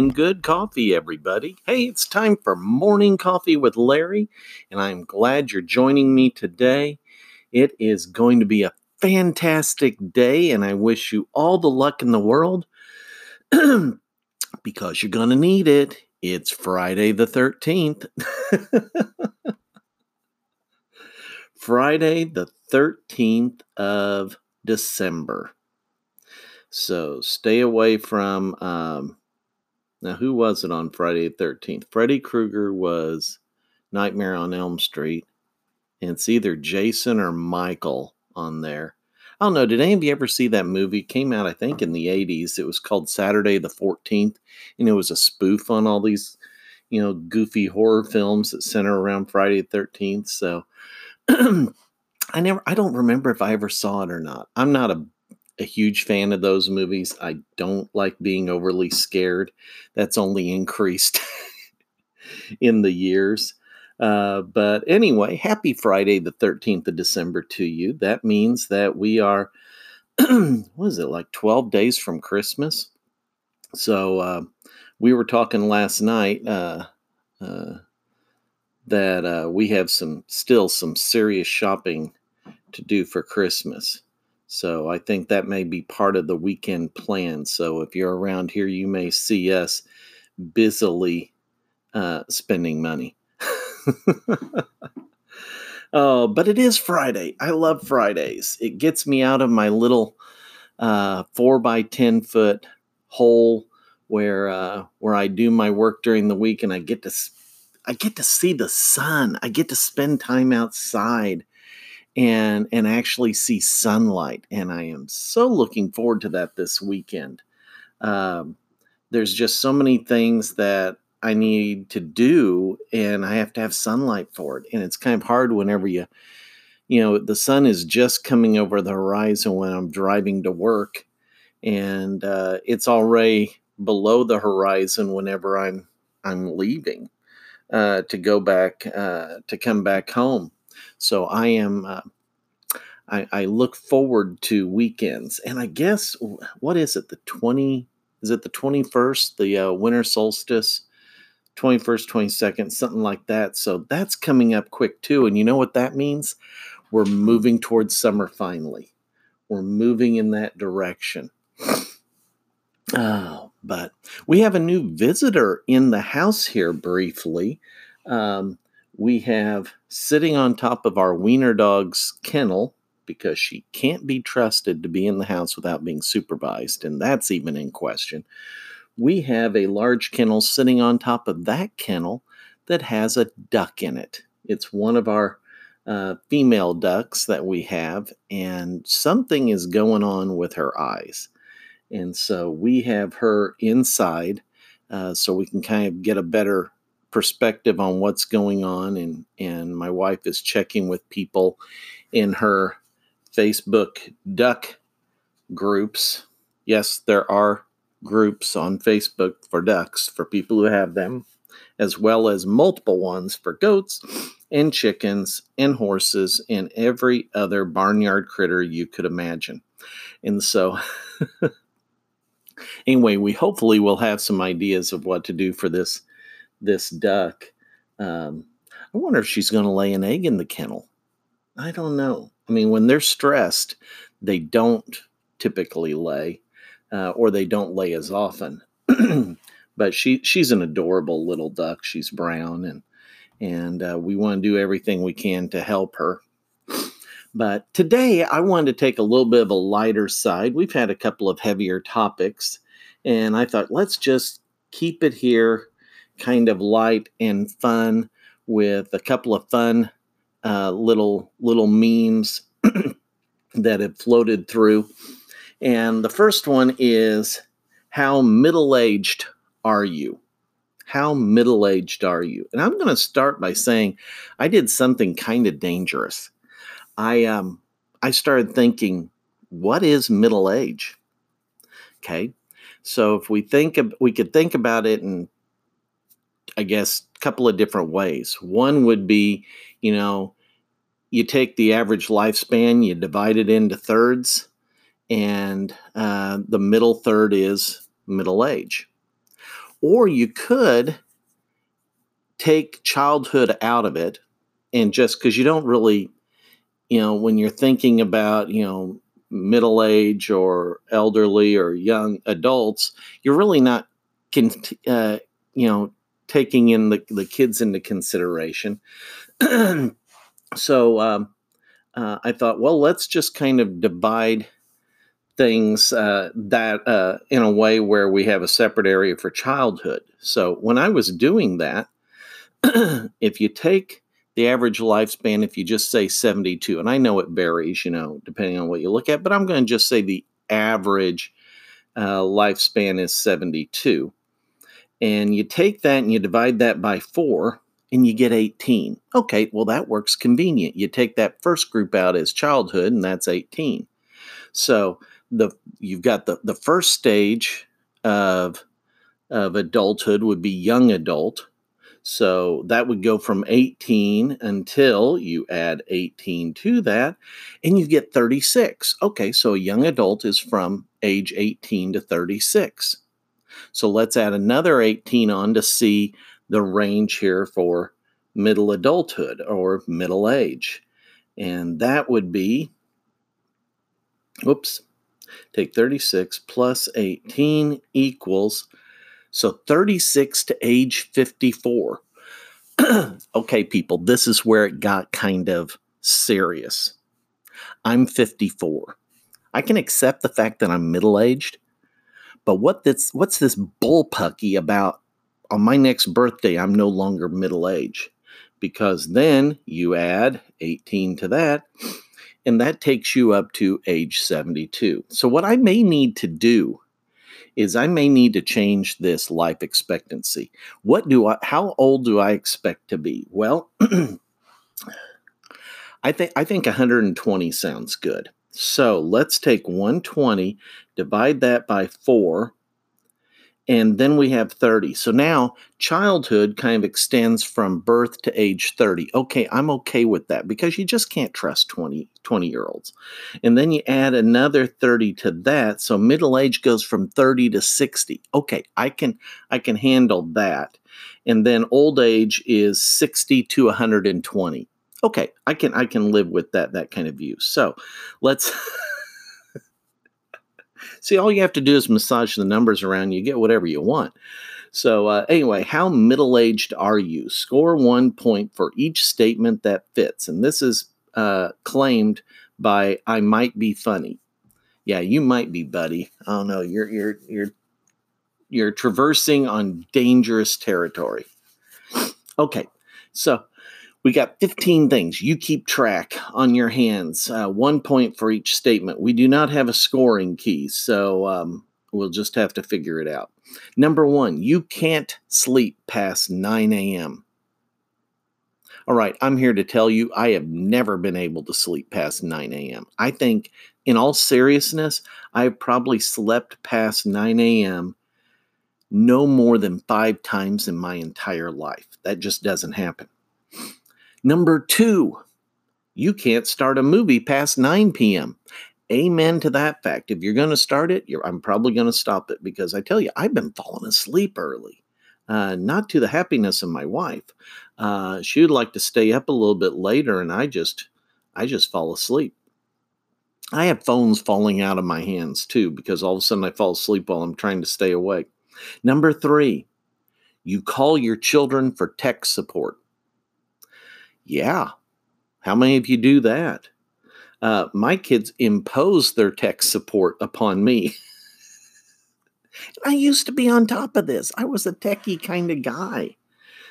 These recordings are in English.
and good coffee, everybody. Hey, it's time for Morning Coffee with Larry, and I'm glad you're joining me today. It is going to be a fantastic day, and I wish you all the luck in the world because you're going to need it. It's Friday the 13th. Friday the 13th of December. So stay away from. Um, now, who was it on Friday the 13th? Freddy Krueger was Nightmare on Elm Street. And it's either Jason or Michael on there. I don't know. Did any of you ever see that movie? It came out, I think, in the 80s. It was called Saturday the 14th. And it was a spoof on all these, you know, goofy horror films that center around Friday the 13th. So I never, I don't remember if I ever saw it or not. I'm not a a huge fan of those movies. I don't like being overly scared. That's only increased in the years. Uh, but anyway, happy Friday, the 13th of December to you. That means that we are, what is it, like 12 days from Christmas? So uh, we were talking last night uh, uh that uh, we have some, still some serious shopping to do for Christmas. So I think that may be part of the weekend plan. So if you're around here, you may see us busily uh, spending money. oh, but it is Friday. I love Fridays. It gets me out of my little uh, four by ten foot hole where uh, where I do my work during the week, and I get to I get to see the sun. I get to spend time outside and and actually see sunlight and i am so looking forward to that this weekend. Um, there's just so many things that i need to do and i have to have sunlight for it and it's kind of hard whenever you you know the sun is just coming over the horizon when i'm driving to work and uh, it's already below the horizon whenever i'm i'm leaving uh, to go back uh, to come back home so I am. Uh, I, I look forward to weekends, and I guess what is it? The twenty is it the twenty first? The uh, winter solstice, twenty first, twenty second, something like that. So that's coming up quick too. And you know what that means? We're moving towards summer finally. We're moving in that direction. Oh, but we have a new visitor in the house here briefly. Um, we have sitting on top of our wiener dog's kennel because she can't be trusted to be in the house without being supervised, and that's even in question. We have a large kennel sitting on top of that kennel that has a duck in it. It's one of our uh, female ducks that we have, and something is going on with her eyes. And so we have her inside uh, so we can kind of get a better perspective on what's going on and and my wife is checking with people in her Facebook duck groups. Yes, there are groups on Facebook for ducks for people who have them, as well as multiple ones for goats and chickens and horses and every other barnyard critter you could imagine. And so anyway, we hopefully will have some ideas of what to do for this this duck. Um, I wonder if she's going to lay an egg in the kennel. I don't know. I mean, when they're stressed, they don't typically lay, uh, or they don't lay as often. but she she's an adorable little duck. She's brown, and and uh, we want to do everything we can to help her. But today, I wanted to take a little bit of a lighter side. We've had a couple of heavier topics, and I thought let's just keep it here kind of light and fun with a couple of fun uh, little little memes that have floated through. And the first one is how middle aged are you? How middle aged are you? And I'm going to start by saying I did something kind of dangerous. I um I started thinking, what is middle age? Okay, so if we think of, we could think about it in I guess, a couple of different ways. One would be, you know, you take the average lifespan, you divide it into thirds, and uh, the middle third is middle age. Or you could take childhood out of it and just because you don't really, you know, when you're thinking about, you know, middle age or elderly or young adults, you're really not, uh, you know, taking in the, the kids into consideration. so um, uh, I thought, well, let's just kind of divide things uh, that uh, in a way where we have a separate area for childhood. So when I was doing that, if you take the average lifespan, if you just say 72, and I know it varies, you know, depending on what you look at, but I'm going to just say the average uh, lifespan is 72. And you take that and you divide that by four, and you get 18. Okay, well, that works convenient. You take that first group out as childhood, and that's 18. So the you've got the, the first stage of, of adulthood would be young adult. So that would go from 18 until you add 18 to that, and you get 36. Okay, so a young adult is from age 18 to 36. So let's add another 18 on to see the range here for middle adulthood or middle age. And that would be, whoops, take 36 plus 18 equals, so 36 to age 54. okay, people, this is where it got kind of serious. I'm 54. I can accept the fact that I'm middle aged, but what this, what's this bullpucky about on my next birthday, I'm no longer middle age because then you add 18 to that, and that takes you up to age 72. So, what I may need to do is I may need to change this life expectancy. What do I, how old do I expect to be? Well, I think I think 120 sounds good. So let's take 120, divide that by four, and then we have 30. So now childhood kind of extends from birth to age 30. Okay, I'm okay with that because you just can't trust 20, 20 year olds. And then you add another 30 to that. So middle age goes from 30 to 60. Okay, I can I can handle that. And then old age is 60 to 120. Okay, I can I can live with that that kind of view. So let's See, all you have to do is massage the numbers around, you get whatever you want. So, uh, anyway, how middle aged are you? Score one point for each statement that fits. And this is uh, claimed by I might be funny. Yeah, you might be, buddy. Oh no, you're you're you're you're traversing on dangerous territory. Okay, so we got 15 things. You keep track on your hands, uh, one point for each statement. We do not have a scoring key, so um, we'll just have to figure it out. Number one, you can't sleep past 9 a.m. All right, I'm here to tell you I have never been able to sleep past 9 a.m. I think, in all seriousness, I've probably slept past 9 a.m. no more than five times in my entire life. That just doesn't happen. Number two, you can't start a movie past 9 p.m. Amen to that fact. If you're going to start it, I'm probably going to stop it because I tell you, I've been falling asleep early. Uh, not to the happiness of my wife. Uh, she would like to stay up a little bit later, and I just, I just fall asleep. I have phones falling out of my hands too because all of a sudden I fall asleep while I'm trying to stay awake. Number three, you call your children for tech support. Yeah. How many of you do that? Uh, my kids impose their tech support upon me. I used to be on top of this. I was a techie kind of guy.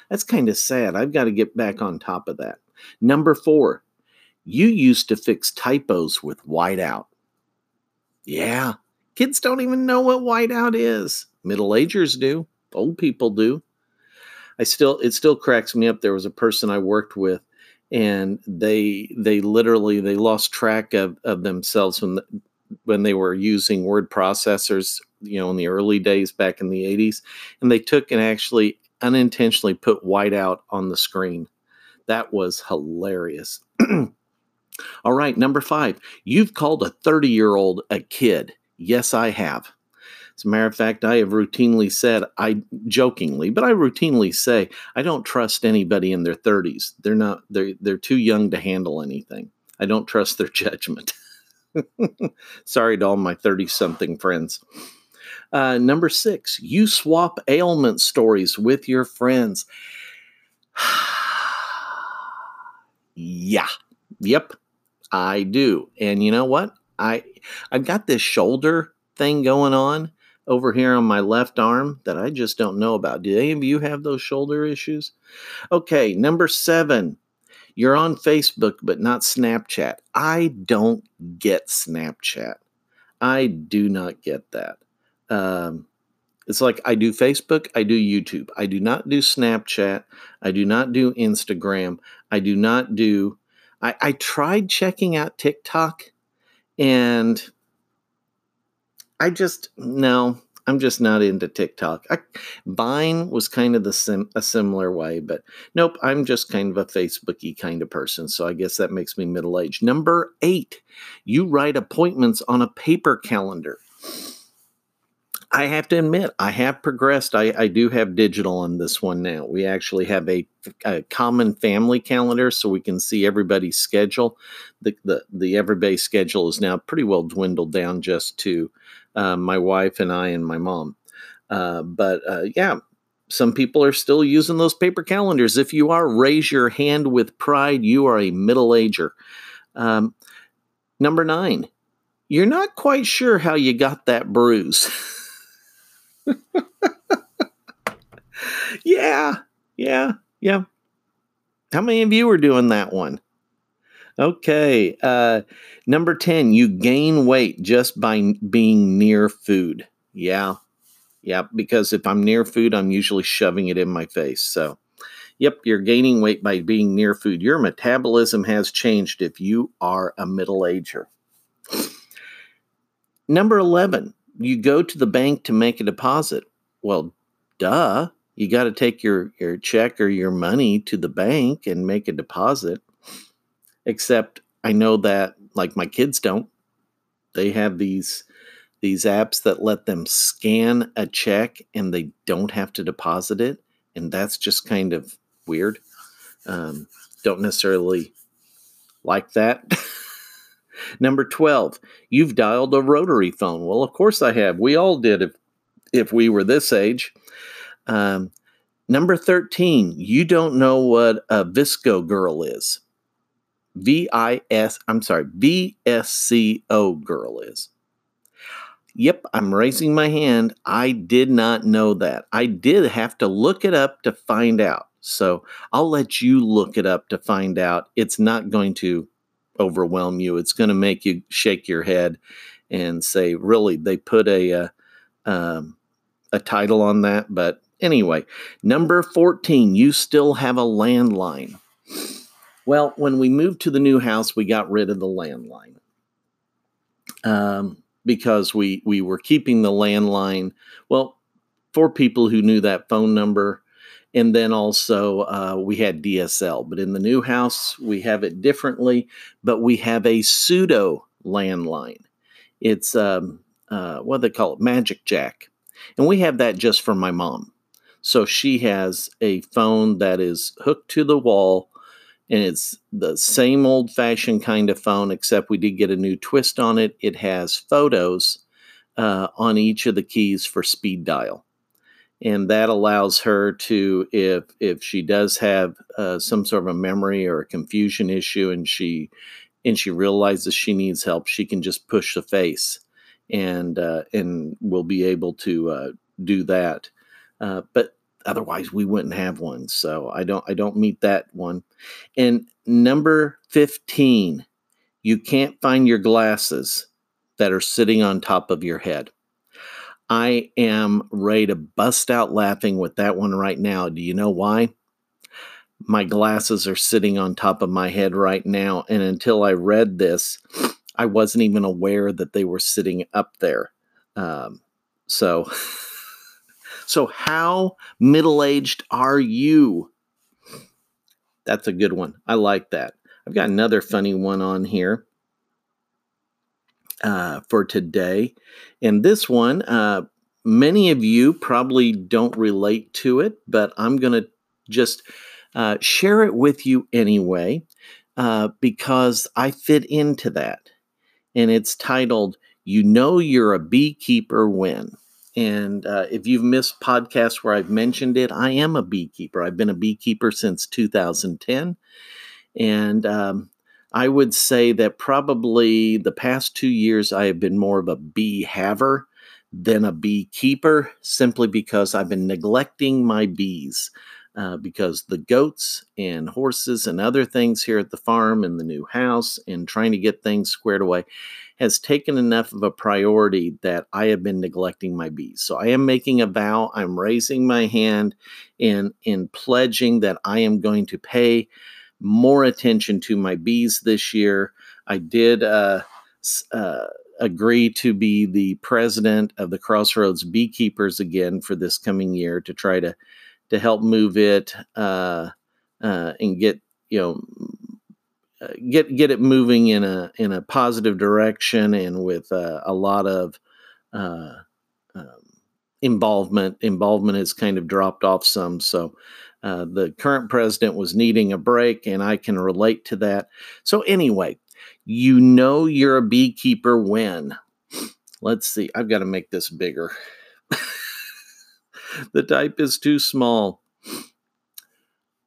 That's kind of sad. I've got to get back on top of that. Number four, you used to fix typos with whiteout. Yeah, kids don't even know what whiteout is. Middle agers do, old people do. I still, it still cracks me up. There was a person I worked with and they they literally they lost track of, of themselves when the, when they were using word processors you know in the early days back in the 80s and they took and actually unintentionally put whiteout on the screen. That was hilarious. All right number five you've called a 30 year old a kid. Yes i have As a matter of fact, I have routinely said, I jokingly, but I routinely say, I don't trust anybody in their 30s. They're not, they're, they're too young to handle anything. I don't trust their judgment. Sorry to all my 30 something friends. Uh, number six, you swap ailment stories with your friends. yeah. Yep. I do. And you know what? I I've got this shoulder thing going on over here on my left arm that I just don't know about. Do any of you have those shoulder issues? Okay, number 7. You're on Facebook but not Snapchat. I don't get Snapchat. I do not get that. Um, it's like I do Facebook, I do YouTube. I do not do Snapchat. I do not do Instagram. I do not do. I, I tried checking out TikTok and I just, no, I'm just not into TikTok. I, Vine was kind of the sim, a similar way, but nope, I'm just kind of a Facebooky kind of person. So I guess that makes me middle aged. Number eight, you write appointments on a paper calendar. I have to admit, I have progressed. I, I do have digital on this one now. We actually have a, a, common family calendar so we can see everybody's schedule. The, the, the everyday schedule is now pretty well dwindled down just to uh, my wife and I and my mom. Uh, but uh, yeah, some people are still using those paper calendars. If you are, raise your hand with pride. You are a middle ager. Um, number nine, you're not quite sure how you got that bruise. yeah, yeah, yeah. How many of you are doing that one? Okay. Uh, number 10, you gain weight just by being near food. Yeah. Yeah. Because if I'm near food, I'm usually shoving it in my face. So, yep, you're gaining weight by being near food. Your metabolism has changed if you are a middle ager. Number 11, you go to the bank to make a deposit. Well, duh. You got to take your, your check or your money to the bank and make a deposit. Except I know that like my kids don't. They have these these apps that let them scan a check and they don't have to deposit it, and that's just kind of weird. Um, don't necessarily like that. Number 12, you've dialed a rotary phone. Well, of course I have. We all did if, if we were this age. Um, number 13, you don't know what a VSCO girl is. V I S, I'm sorry, V S C O girl is. Yep, I'm raising my hand. I did not know that. I did have to look it up to find out. So I'll let you look it up to find out. It's not going to overwhelm you. It's going to make you shake your head and say, "Really? They put a uh, um, a title on that?" But anyway, number fourteen. You still have a landline. Well, when we moved to the new house, we got rid of the landline um, because we we were keeping the landline. Well, for people who knew that phone number, and then also uh, we had DSL. But in the new house, we have it differently. But we have a pseudo landline. It's um, uh, what they call it, MagicJack, and we have that just for my mom. So she has a phone that is hooked to the wall and it's the same old fashioned kind of phone, except we did get a new twist on it. It has photos uh, on each of the keys for speed dial. And that allows her to, if if she does have uh, some sort of a memory or a confusion issue, and she and she realizes she needs help, she can just push the face, and uh, and will be able to uh, do that. Uh, but otherwise we wouldn't have one so i don't i don't meet that one and number 15 you can't find your glasses that are sitting on top of your head. I am ready to bust out laughing with that one right now. Do you know why? My glasses are sitting on top of my head right now and until i read this i wasn't even aware that they were sitting up there. Um, so So, how middle aged are you? That's a good one. I like that. I've got another funny one on here uh, for today. And this one, uh, many of you probably don't relate to it, but I'm going to just uh, share it with you anyway uh, because I fit into that. And it's titled, You Know You're a Beekeeper When. And uh, if you've missed podcasts where I've mentioned it, I am a beekeeper. I've been a beekeeper since 2010. And um, I would say that probably the past two years I have been more of a bee haver than a beekeeper simply because I've been neglecting my bees. Uh, because the goats and horses and other things here at the farm and the new house and trying to get things squared away has taken enough of a priority that I have been neglecting my bees. So I am making a vow. I'm raising my hand in in pledging that I am going to pay more attention to my bees this year. I did uh, uh, agree to be the president of the Crossroads Beekeepers again for this coming year to try to to help move it uh, uh, and get you know uh, get get it moving in a in a positive direction and with uh, a lot of uh, um, involvement. Involvement has kind of dropped off some, so. Uh, the current president was needing a break, and I can relate to that. So, anyway, you know you're a beekeeper when. Let's see, I've got to make this bigger. the type is too small.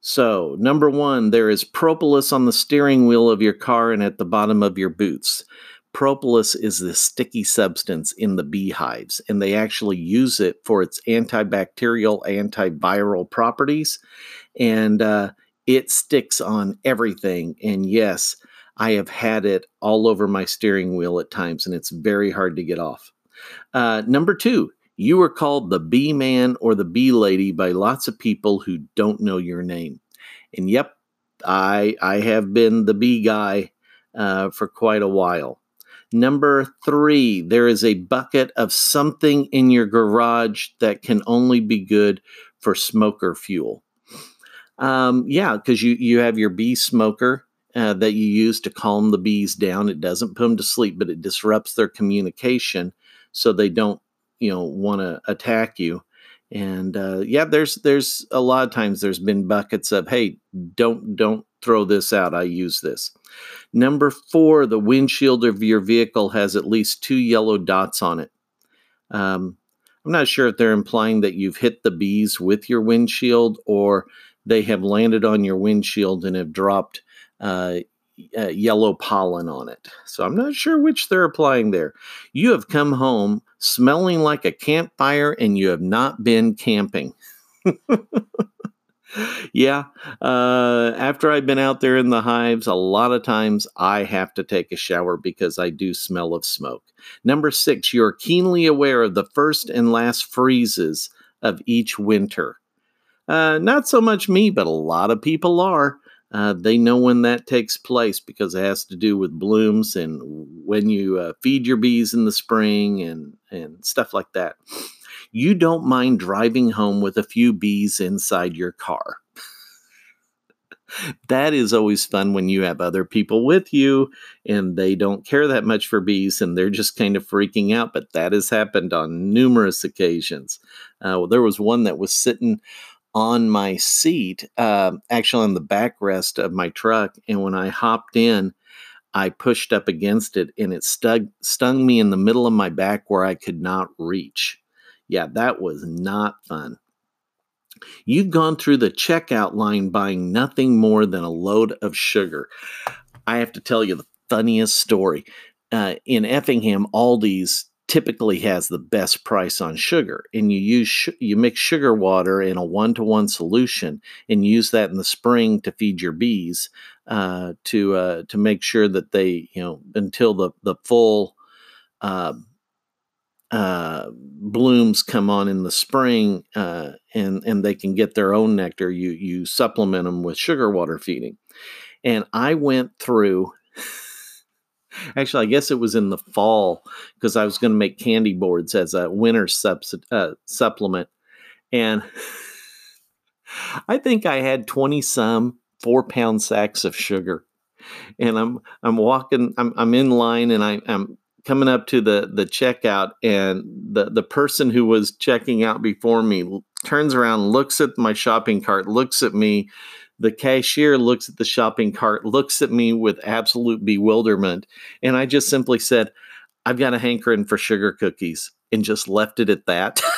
So, number one, there is propolis on the steering wheel of your car and at the bottom of your boots. Propolis is the sticky substance in the beehives, and they actually use it for its antibacterial, antiviral properties. And uh, it sticks on everything. And yes, I have had it all over my steering wheel at times, and it's very hard to get off. Uh, number two, you are called the bee man or the bee lady by lots of people who don't know your name. And yep, I I have been the bee guy uh, for quite a while. Number three, there is a bucket of something in your garage that can only be good for smoker fuel. Um, yeah, because you you have your bee smoker uh, that you use to calm the bees down. It doesn't put them to sleep, but it disrupts their communication so they don't you know want to attack you. And uh, yeah there's there's a lot of times there's been buckets of hey don't don't throw this out i use this. Number four the windshield of your vehicle has at least two yellow dots on it. Um, i'm not sure if they're implying that you've hit the bees with your windshield or they have landed on your windshield and have dropped uh, uh, yellow pollen on it. So I'm not sure which they're applying there. You have come home smelling like a campfire and you have not been camping. yeah, uh, after I've been out there in the hives, a lot of times I have to take a shower because I do smell of smoke. Number six, you're keenly aware of the first and last freezes of each winter. Uh, not so much me, but a lot of people are. Uh, they know when that takes place because it has to do with blooms and when you uh, feed your bees in the spring and, and stuff like that. You don't mind driving home with a few bees inside your car. that is always fun when you have other people with you and they don't care that much for bees and they're just kind of freaking out. But that has happened on numerous occasions. Uh, well, there was one that was sitting on my seat, uh, actually on the backrest of my truck. And when I hopped in, I pushed up against it and it stung, stung me in the middle of my back where I could not reach. Yeah, that was not fun. You've gone through the checkout line buying nothing more than a load of sugar. I have to tell you the funniest story. Uh, in Effingham, Aldi's typically has the best price on sugar and you use sh- you mix sugar water in a one-to-one solution and use that in the spring to feed your bees uh, to uh, to make sure that they you know until the the full uh, uh blooms come on in the spring uh, and and they can get their own nectar you you supplement them with sugar water feeding. And I went through Actually, I guess it was in the fall because I was going to make candy boards as a winter uh, supplement. And I think I had 20 some four pound sacks of sugar. And I'm I'm walking, I'm I'm in line and I, I'm coming up to the the checkout and the the person who was checking out before me turns around looks at my shopping cart looks at me the cashier looks at the shopping cart looks at me with absolute bewilderment and i just simply said i've got a hankering for sugar cookies and just left it at that.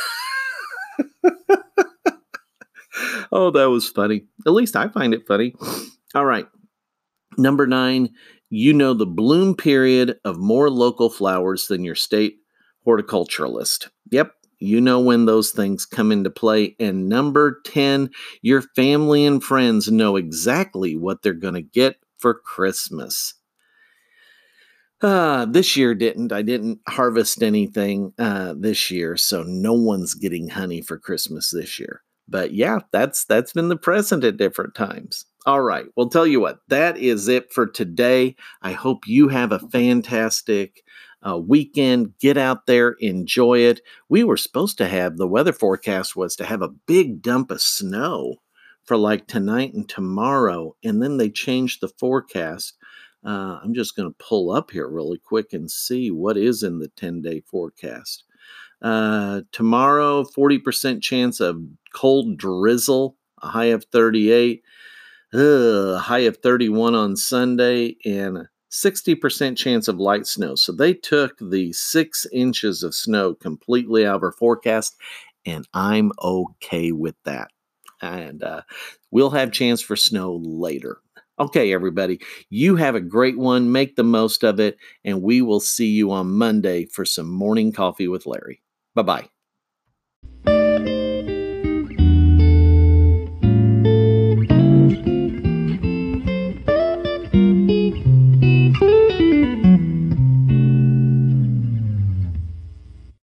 Oh that was funny. At least i find it funny. All right. Number nine you know the bloom period of more local flowers than your state horticulturalist. Yep, you know when those things come into play. And number 10, your family and friends know exactly what they're going to get for Christmas. Uh, this year didn't. I didn't harvest anything uh, this year, so no one's getting honey for Christmas this year. But yeah, that's that's been the present at different times. All right. Well, tell you what, that is it for today. I hope you have a fantastic uh, weekend. Get out there, enjoy it. We were supposed to have the weather forecast was to have a big dump of snow for like tonight and tomorrow, and then they changed the forecast. Uh, I'm just going to pull up here really quick and see what is in the 10 day forecast. Uh, tomorrow, 40% chance of cold drizzle, a high of 38 Ugh, high of 31 on Sunday and 60% chance of light snow. So they took the six inches of snow completely out of our forecast, and I'm okay with that. And uh, we'll have chance for snow later. Okay, everybody, you have a great one. Make the most of it, and we will see you on Monday for some morning coffee with Larry. Bye bye.